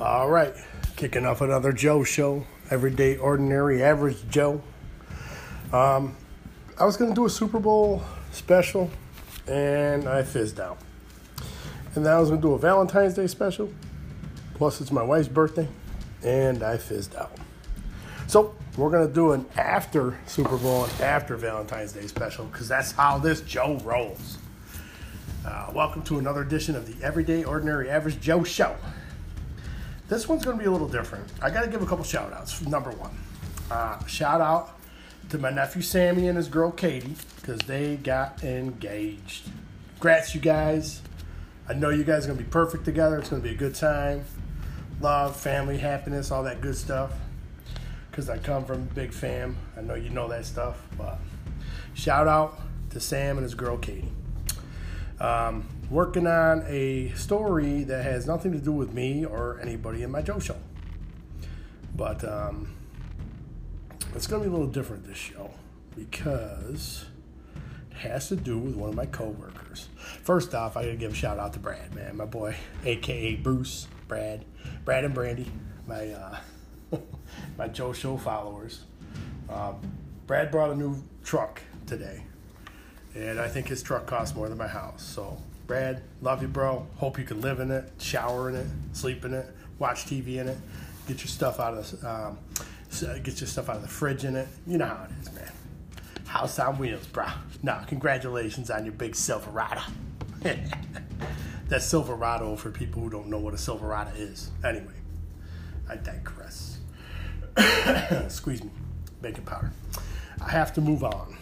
All right, kicking off another Joe show. Everyday, ordinary, average Joe. Um, I was going to do a Super Bowl special, and I fizzed out. And then I was going to do a Valentine's Day special, plus it's my wife's birthday, and I fizzed out. So we're going to do an after Super Bowl and after Valentine's Day special, because that's how this Joe rolls. Uh, welcome to another edition of the Everyday, Ordinary, Average Joe show. This one's going to be a little different. I got to give a couple shout outs. Number one, uh, shout out to my nephew Sammy and his girl Katie because they got engaged. Congrats, you guys. I know you guys are going to be perfect together. It's going to be a good time. Love, family, happiness, all that good stuff. Because I come from big fam. I know you know that stuff. But shout out to Sam and his girl Katie. Um, working on a story that has nothing to do with me or anybody in my Joe show. But um, it's going to be a little different this show because it has to do with one of my coworkers. First off, I got to give a shout out to Brad, man, my boy, aka Bruce, Brad, Brad and Brandy, my uh, my Joe show followers. Uh, Brad brought a new truck today, and I think his truck costs more than my house. So Brad, love you, bro. Hope you can live in it, shower in it, sleep in it, watch TV in it, get your stuff out of the, um, get your stuff out of the fridge in it. You know how it is, man. House on wheels, bro. Now, congratulations on your big Silverado. That's Silverado for people who don't know what a Silverado is. Anyway, I digress. Squeeze me, baking powder. I have to move on.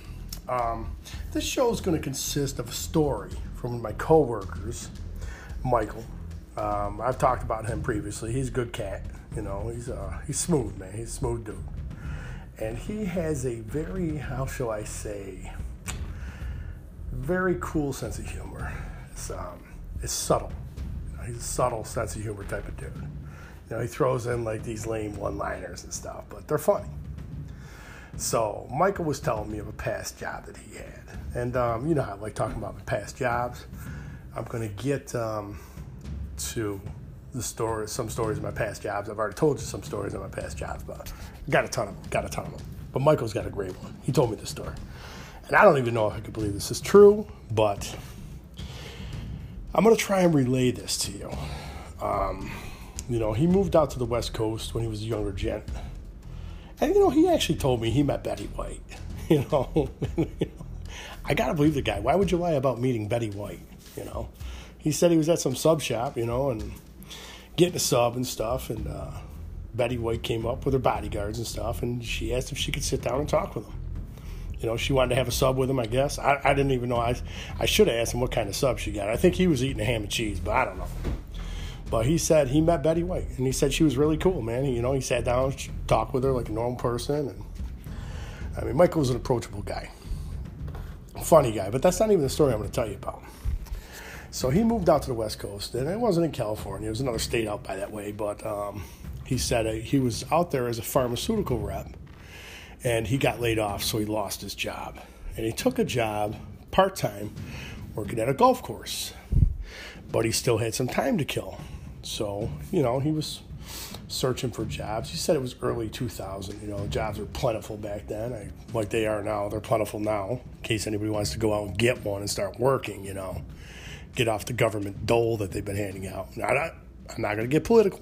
Um, this show is going to consist of a story from my coworkers, Michael. Um, I've talked about him previously. He's a good cat. You know, he's uh, he's smooth, man. He's a smooth dude, and he has a very how shall I say, very cool sense of humor. It's um, it's subtle. You know, he's a subtle sense of humor type of dude. You know, he throws in like these lame one-liners and stuff, but they're funny. So Michael was telling me of a past job that he had, and um, you know I like talking about my past jobs. I'm to get um, to the stories, some stories of my past jobs. I've already told you some stories of my past jobs, but got a ton of them. Got a ton of them. But Michael's got a great one. He told me this story, and I don't even know if I can believe this is true, but I'm to try and relay this to you. Um, you know, he moved out to the West Coast when he was a younger gent and you know, he actually told me he met Betty White. You know, I gotta believe the guy. Why would you lie about meeting Betty White? You know, he said he was at some sub shop, you know, and getting a sub and stuff, and uh, Betty White came up with her bodyguards and stuff, and she asked if she could sit down and talk with him. You know, she wanted to have a sub with him, I guess. I, I didn't even know. I, I should have asked him what kind of sub she got. I think he was eating a ham and cheese, but I don't know. But he said he met Betty White, and he said she was really cool, man. He, you know, he sat down, talked with her like a normal person, and I mean, Michael was an approachable guy, funny guy. But that's not even the story I'm going to tell you about. So he moved out to the West Coast, and it wasn't in California; it was another state out by that way. But um, he said uh, he was out there as a pharmaceutical rep, and he got laid off, so he lost his job, and he took a job part time working at a golf course, but he still had some time to kill. So, you know, he was searching for jobs. He said it was early 2000. You know, jobs were plentiful back then, I, like they are now. They're plentiful now, in case anybody wants to go out and get one and start working, you know, get off the government dole that they've been handing out. Now, I'm not, going to get political.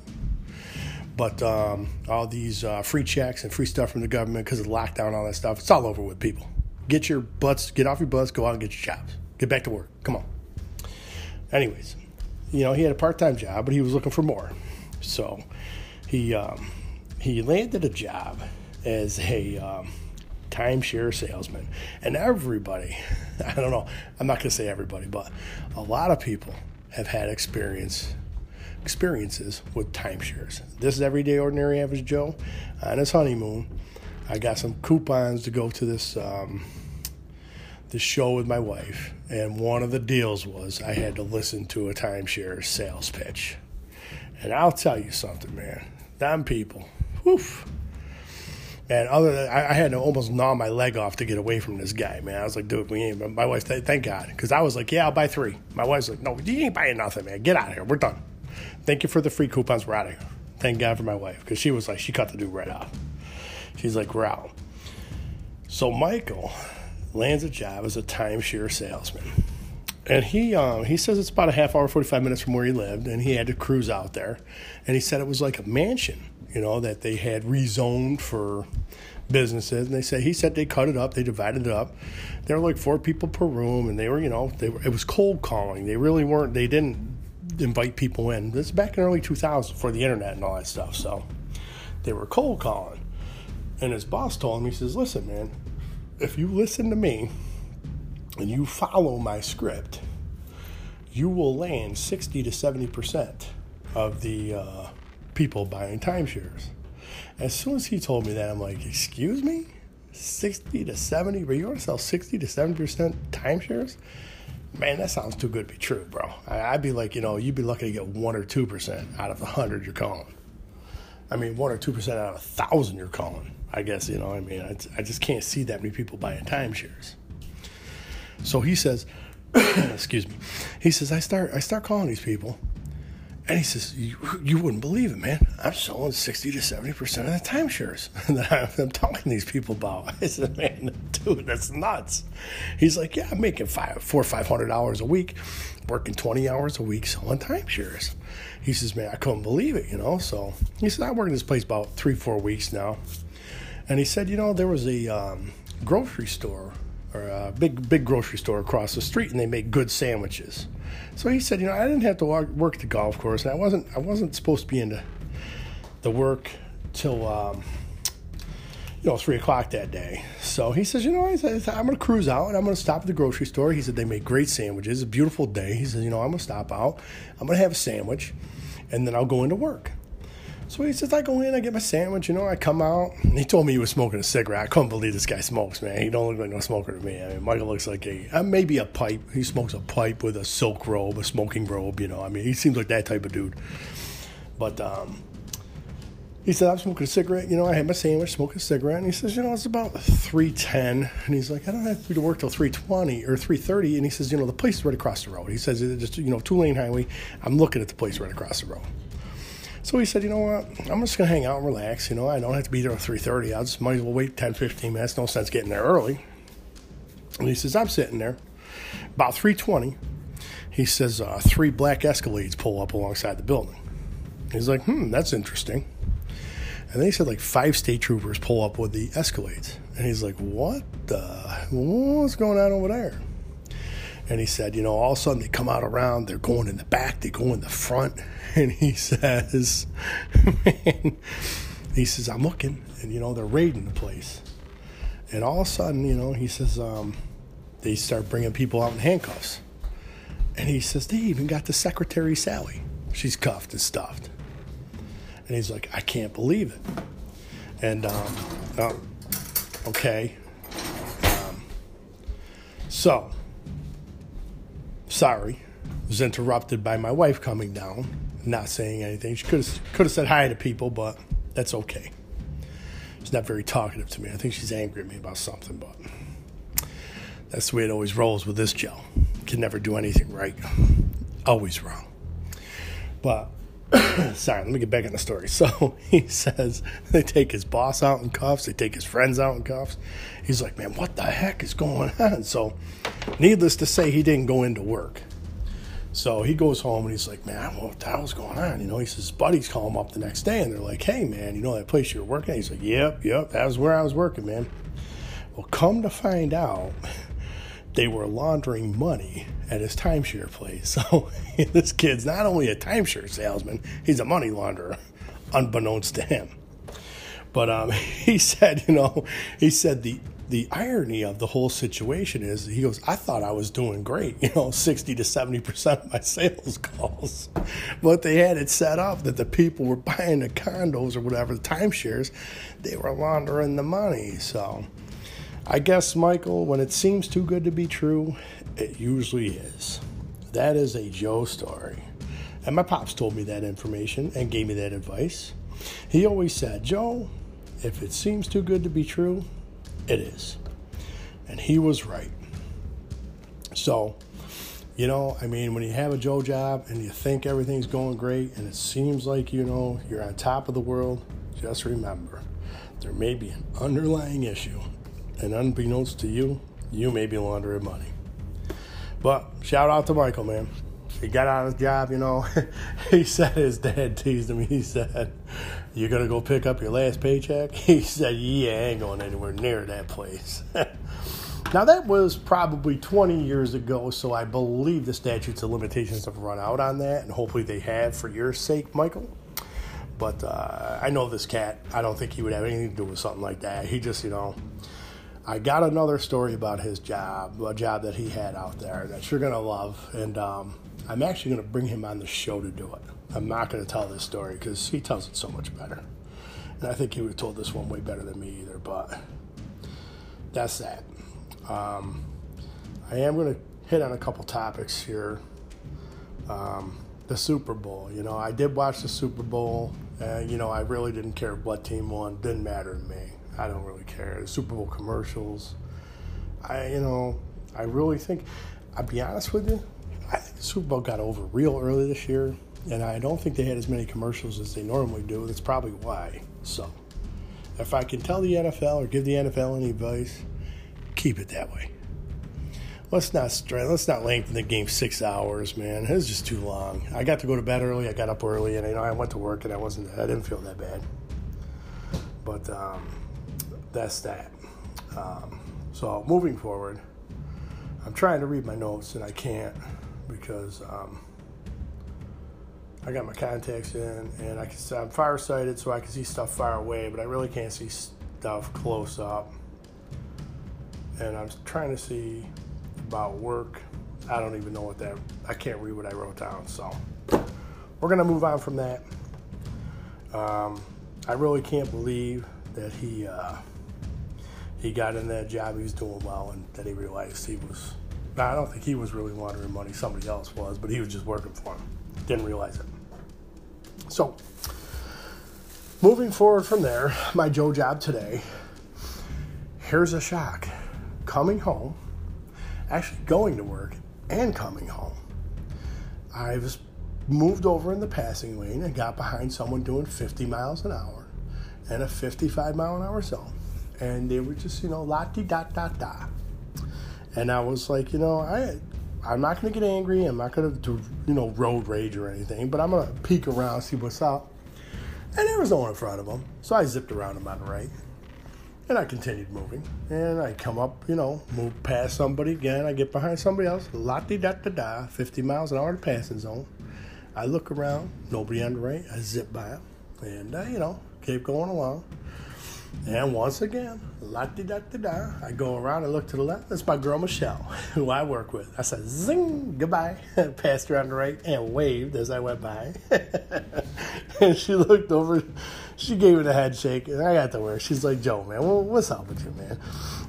But um, all these uh, free checks and free stuff from the government because of the lockdown, all that stuff, it's all over with people. Get your butts, get off your butts, go out and get your jobs. Get back to work. Come on. Anyways, you know, he had a part time job, but he was looking for more. So he um, he landed a job as a um, timeshare salesman, and everybody, I don't know, I'm not to say everybody, but a lot of people have had experience experiences with timeshares. This is everyday ordinary average Joe on his honeymoon. I got some coupons to go to this. Um, the show with my wife, and one of the deals was I had to listen to a timeshare sales pitch. And I'll tell you something, man. Them people, whew. Man, other than I, I had to almost gnaw my leg off to get away from this guy, man. I was like, dude, we ain't. My wife, thank God, because I was like, yeah, I'll buy three. My wife's like, no, you ain't buying nothing, man. Get out of here. We're done. Thank you for the free coupons. We're out of here. Thank God for my wife because she was like, she cut the dude right off. She's like, we're out. So Michael lands a job as a timeshare salesman. And he um, he says it's about a half hour, 45 minutes from where he lived, and he had to cruise out there. And he said it was like a mansion, you know, that they had rezoned for businesses. And they say he said they cut it up, they divided it up. There were like four people per room, and they were, you know, they were, it was cold calling. They really weren't. They didn't invite people in. This is back in early 2000 for the internet and all that stuff. So they were cold calling. And his boss told him, he says, "Listen, man, if you listen to me and you follow my script, you will land 60 to 70 percent of the uh, people buying timeshares." As soon as he told me that, I'm like, excuse me? 60 to 70? But you want to sell 60 to 70% timeshares? Man, that sounds too good to be true, bro. I'd be like, you know, you'd be lucky to get 1 or 2% out of the 100 you're calling. I mean, 1 or 2% out of a 1,000 you're calling. I guess, you know, I mean, I, I just can't see that many people buying timeshares. So he says, excuse me, he says, I start, I start calling these people and he says, you, you wouldn't believe it, man. I'm selling 60 to 70% of the timeshares that I'm talking to these people about. I said, man, dude, that's nuts. He's like, yeah, I'm making five, four or $500 a week, working 20 hours a week selling timeshares. He says, man, I couldn't believe it, you know? So he said, I work in this place about three, four weeks now. And he said, you know, there was a um, grocery store or a big, big grocery store across the street and they make good sandwiches. So he said, you know, I didn't have to walk, work the golf course, and I wasn't I wasn't supposed to be into the work till um, you know three o'clock that day. So he says, you know, I said, I'm going to cruise out and I'm going to stop at the grocery store. He said they make great sandwiches. It's a beautiful day. He says, you know, I'm going to stop out. I'm going to have a sandwich, and then I'll go into work. So he says, I go in, I get my sandwich, you know, I come out. he told me he was smoking a cigarette. I couldn't believe this guy smokes, man. He don't look like no smoker to me. I mean, Michael looks like a, uh, maybe a pipe. He smokes a pipe with a silk robe, a smoking robe, you know. I mean, he seems like that type of dude. But um, he said, I'm smoking a cigarette. You know, I had my sandwich, smoking a cigarette. And he says, you know, it's about 310. And he's like, I don't have to be to work till 320 or 330. And he says, you know, the place is right across the road. He says, it's just, you know, two lane highway. I'm looking at the place right across the road. So he said, you know what? I'm just going to hang out and relax. You know, I don't have to be there at 3.30. I just might as well wait 10, 15 minutes. No sense getting there early. And he says, I'm sitting there. About 3.20, he says, uh, three black Escalades pull up alongside the building. He's like, hmm, that's interesting. And then he said, like, five state troopers pull up with the Escalades. And he's like, what the? What's going on over there? And he said, you know, all of a sudden they come out around, they're going in the back, they go in the front. And he says, man, he says, I'm looking. And, you know, they're raiding the place. And all of a sudden, you know, he says, um, they start bringing people out in handcuffs. And he says, they even got the secretary, Sally. She's cuffed and stuffed. And he's like, I can't believe it. And, um, uh, okay. Um, so, sorry, was interrupted by my wife coming down, not saying anything. She could have could have said hi to people, but that's okay. She's not very talkative to me. I think she's angry at me about something, but that's the way it always rolls with this Joe. Can never do anything right. Always wrong. But sorry, let me get back in the story. So he says they take his boss out in cuffs, they take his friends out in cuffs. He's like, man, what the heck is going on? So, needless to say, he didn't go into work. So he goes home and he's like, man, what the hell's going on? You know, he says, his buddies call him up the next day and they're like, hey, man, you know that place you're working at? He's like, yep, yep, that was where I was working, man. Well, come to find out, they were laundering money at his timeshare place. So this kid's not only a timeshare salesman, he's a money launderer, unbeknownst to him. But um, he said, you know, he said the the irony of the whole situation is he goes, I thought I was doing great, you know, 60 to 70% of my sales calls. But they had it set up that the people were buying the condos or whatever, the timeshares, they were laundering the money. So I guess, Michael, when it seems too good to be true, it usually is. That is a Joe story. And my pops told me that information and gave me that advice. He always said, Joe, if it seems too good to be true, it is. And he was right. So, You know, I mean, when you have a Joe job and you think everything's going great and it seems like, you know, you're on top of the world, just remember there may be an underlying issue. And unbeknownst to you, you may be laundering money. But shout out to Michael, man. He got out of his job, you know. he said his dad teased him. He said, You're going to go pick up your last paycheck? He said, Yeah, I ain't going anywhere near that place. Now, that was probably 20 years ago, so I believe the statutes of limitations have run out on that, and hopefully they have for your sake, Michael. But uh, I know this cat, I don't think he would have anything to do with something like that. He just, you know, I got another story about his job, a job that he had out there that you're going to love, and um, I'm actually going to bring him on the show to do it. I'm not going to tell this story because he tells it so much better. And I think he would have told this one way better than me either, but that's that. Um, I am going to hit on a couple topics here. Um, the Super Bowl, you know, I did watch the Super Bowl. and you know, I really didn't care what team won. Didn't matter to me. I don't really care. The Super Bowl commercials. I, you know, I really think. I'll be honest with you. I think the Super Bowl got over real early this year, and I don't think they had as many commercials as they normally do. That's probably why. So, if I can tell the NFL or give the NFL any advice, keep it that way. Let's not stray, let's not lengthen the game six hours, man. It was just too long. I got to go to bed early. I got up early, and you know I went to work, and I wasn't. I didn't feel that bad. But um, that's that. Um, so moving forward, I'm trying to read my notes, and I can't because um, I got my contacts in, and I can. see, I'm farsighted, so I can see stuff far away, but I really can't see stuff close up and I'm trying to see about work. I don't even know what that. I can't read what I wrote down, so we're gonna move on from that. Um, I really can't believe that he uh, he got in that job. He was doing well, and then he realized he was. I don't think he was really laundering money. Somebody else was, but he was just working for him. Didn't realize it. So, moving forward from there, my Joe job today. Here's a shock coming home, actually going to work and coming home. I was moved over in the passing lane and got behind someone doing 50 miles an hour and a 55 mile an hour zone. And they were just, you know, la di da da da. And I was like, you know, I I'm not gonna get angry, I'm not gonna do, you know, road rage or anything, but I'm gonna peek around, see what's up. And there was no one in front of them. So I zipped around him on the right. And I continued moving. And I come up, you know, move past somebody again. I get behind somebody else. La da da da, 50 miles an hour the passing zone. I look around, nobody on the right. I zip by them. And, uh, you know, keep going along. And once again, la di da da da, I go around and look to the left. That's my girl Michelle, who I work with. I said, zing, goodbye. Passed on the right and waved as I went by. and she looked over, she gave it a head shake, and I got to work. She's like, Joe, man, what's up with you, man?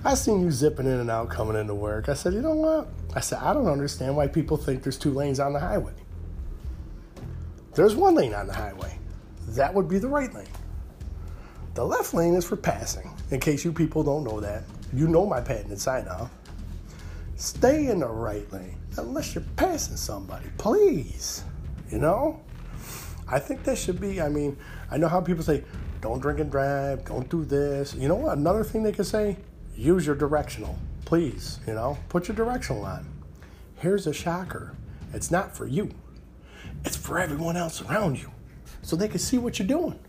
I seen you zipping in and out coming into work. I said, you know what? I said, I don't understand why people think there's two lanes on the highway. There's one lane on the highway. That would be the right lane. The left lane is for passing. In case you people don't know that, you know my patented sign off. Stay in the right lane unless you're passing somebody, please. You know? I think that should be, I mean, I know how people say, don't drink and drive, don't do this. You know what? Another thing they could say, use your directional, please. You know, put your directional on. Here's a shocker it's not for you, it's for everyone else around you so they can see what you're doing.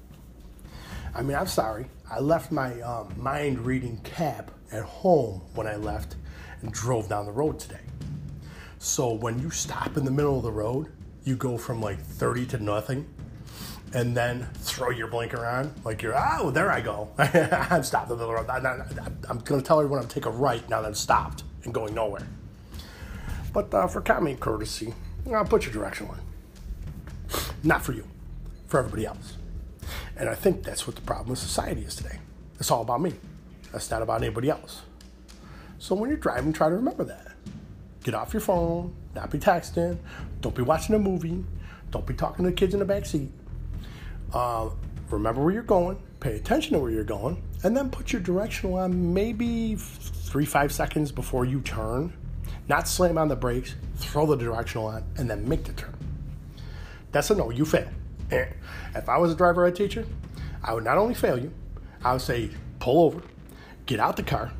I mean, I'm sorry. I left my um, mind reading cap at home when I left and drove down the road today. So when you stop in the middle of the road, you go from like 30 to nothing and then throw your blinker on like you're oh there i go. I'm stopped in the middle of the road. I'm, going to tell everyone i'm taking a right now that i'm stopped and going nowhere. But uh, for common courtesy i'll put your direction on. Not for you for everybody else and i think that's what the problem with society is today it's all about me that's not about anybody else so when you're driving try to remember that get off your phone not be texting don't be watching a movie don't be talking to the kids in the back seat uh, remember where you're going, pay attention to where you're going, and then put your directional on maybe three, five seconds before you turn. not slam on the brakes, throw the directional on, and then make the turn. That's a no, you fail. If I was a driver ed teacher, I would not only fail you, I would say pull over, get out the car,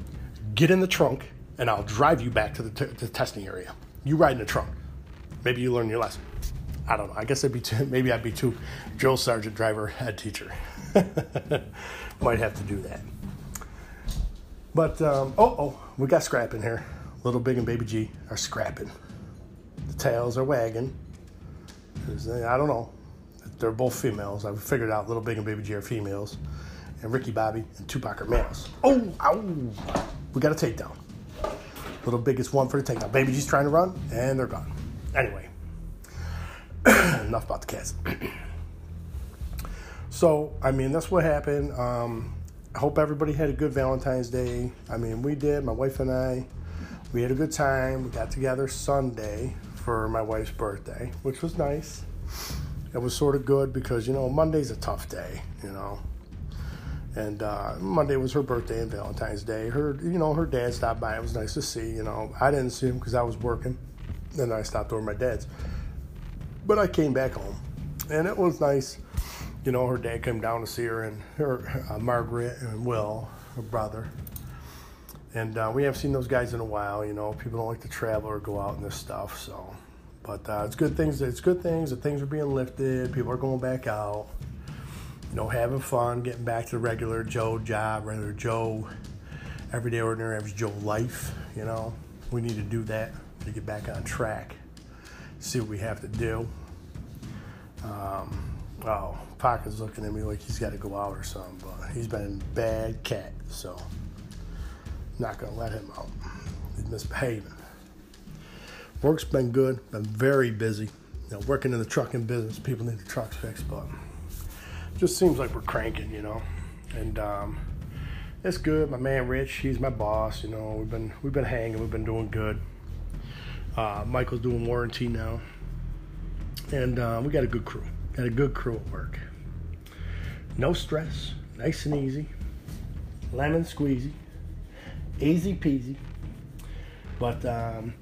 get in the trunk, and I'll drive you back to the, t- the testing area. You ride in the trunk. Maybe you learn your lesson. I don't know. I guess I'd be too, maybe I'd be too drill sergeant driver head teacher. Might have to do that. But um, oh oh, we got scrap in here. Little Big and Baby G are scrapping. The tails are wagging. I don't know. They're both females. I figured out Little Big and Baby G are females, and Ricky Bobby and Tupac are males. Oh, ow! We got a takedown. Little Big is one for the takedown. Baby G's trying to run, and they're gone. Anyway, enough about the cats. so, I mean, that's what happened. Um, I hope everybody had a good Valentine's Day. I mean, we did. My wife and I, we had a good time. We got together Sunday for my wife's birthday, which was nice. It was sort of good because you know Monday's a tough day, you know. And uh, Monday was her birthday and Valentine's Day. Her, you know, her dad stopped by. It was nice to see. You know, I didn't see him because I was working, and I stopped over my dad's. But I came back home, and it was nice. You know, her dad came down to see her, and her uh, Margaret and Will, her brother. And uh, we haven't seen those guys in a while. You know, people don't like to travel or go out and this stuff. So, but uh, it's good things. It's good things that things are being lifted. People are going back out. You know, having fun, getting back to the regular Joe job, regular Joe, everyday ordinary average Joe life. You know, we need to do that to get back on track. See what we have to do. Um, oh, Pocket's looking at me like he's got to go out or something, but he's been a bad cat, so not gonna let him out. He's misbehaving. Work's been good, been very busy. You know, working in the trucking business, people need the trucks fixed, but just seems like we're cranking, you know. And um, it's good. My man Rich, he's my boss. You know, we've been we've been hanging, we've been doing good. Uh, Michael's doing warranty now, and uh, we got a good crew. Got a good crew at work. No stress, nice and easy. Lemon squeezy, easy peasy. But um,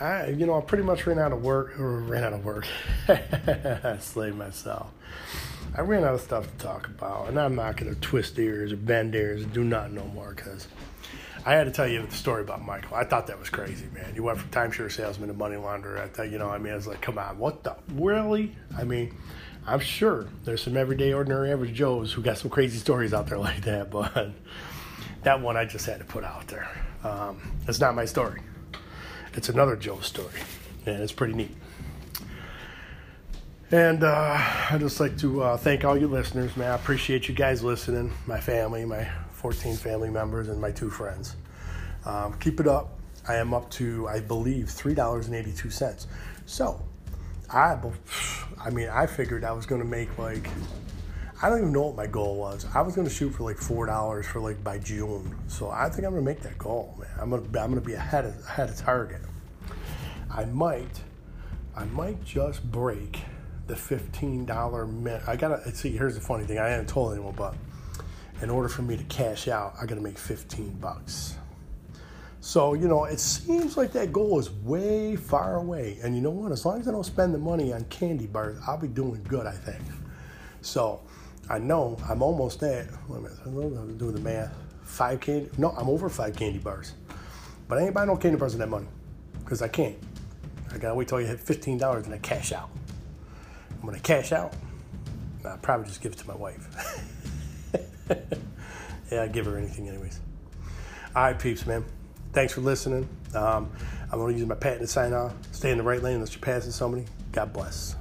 I, you know, I pretty much ran out of work, or ran out of work. I slayed myself. I ran out of stuff to talk about, and I'm not going to twist ears or bend ears and do nothing no more because I had to tell you the story about Michael. I thought that was crazy, man. You went from timeshare salesman to money launderer. I thought, you know, I mean, I was like, come on, what the really? I mean, I'm sure there's some everyday, ordinary, average Joes who got some crazy stories out there like that, but that one I just had to put out there. Um, it's not my story. It's another Joe story, and it's pretty neat. And uh, I'd just like to uh, thank all you listeners, man. I appreciate you guys listening, my family, my 14 family members, and my two friends. Um, keep it up. I am up to, I believe, $3.82. So, I, I mean, I figured I was going to make like, I don't even know what my goal was. I was going to shoot for like four dollars for like by June. So I think I'm going to make that goal, man. I'm going to, I'm going to be ahead of ahead of target. I might, I might just break the fifteen dollar. I gotta see. Here's the funny thing. I haven't told anyone, but in order for me to cash out, I gotta make fifteen bucks. So you know, it seems like that goal is way far away. And you know what? As long as I don't spend the money on candy bars, I'll be doing good. I think. So I know I'm almost at. Wait a minute. I'm doing the math. Five candy. No, I'm over five candy bars. But I ain't buying no candy bars with that money because I can't. I gotta wait till you hit fifteen dollars and I cash out. When I cash out, I'll probably just give it to my wife. yeah, I give her anything, anyways. All right, peeps, man. Thanks for listening. Um, I'm to use my patent to sign off. Stay in the right lane unless you're passing somebody. God bless.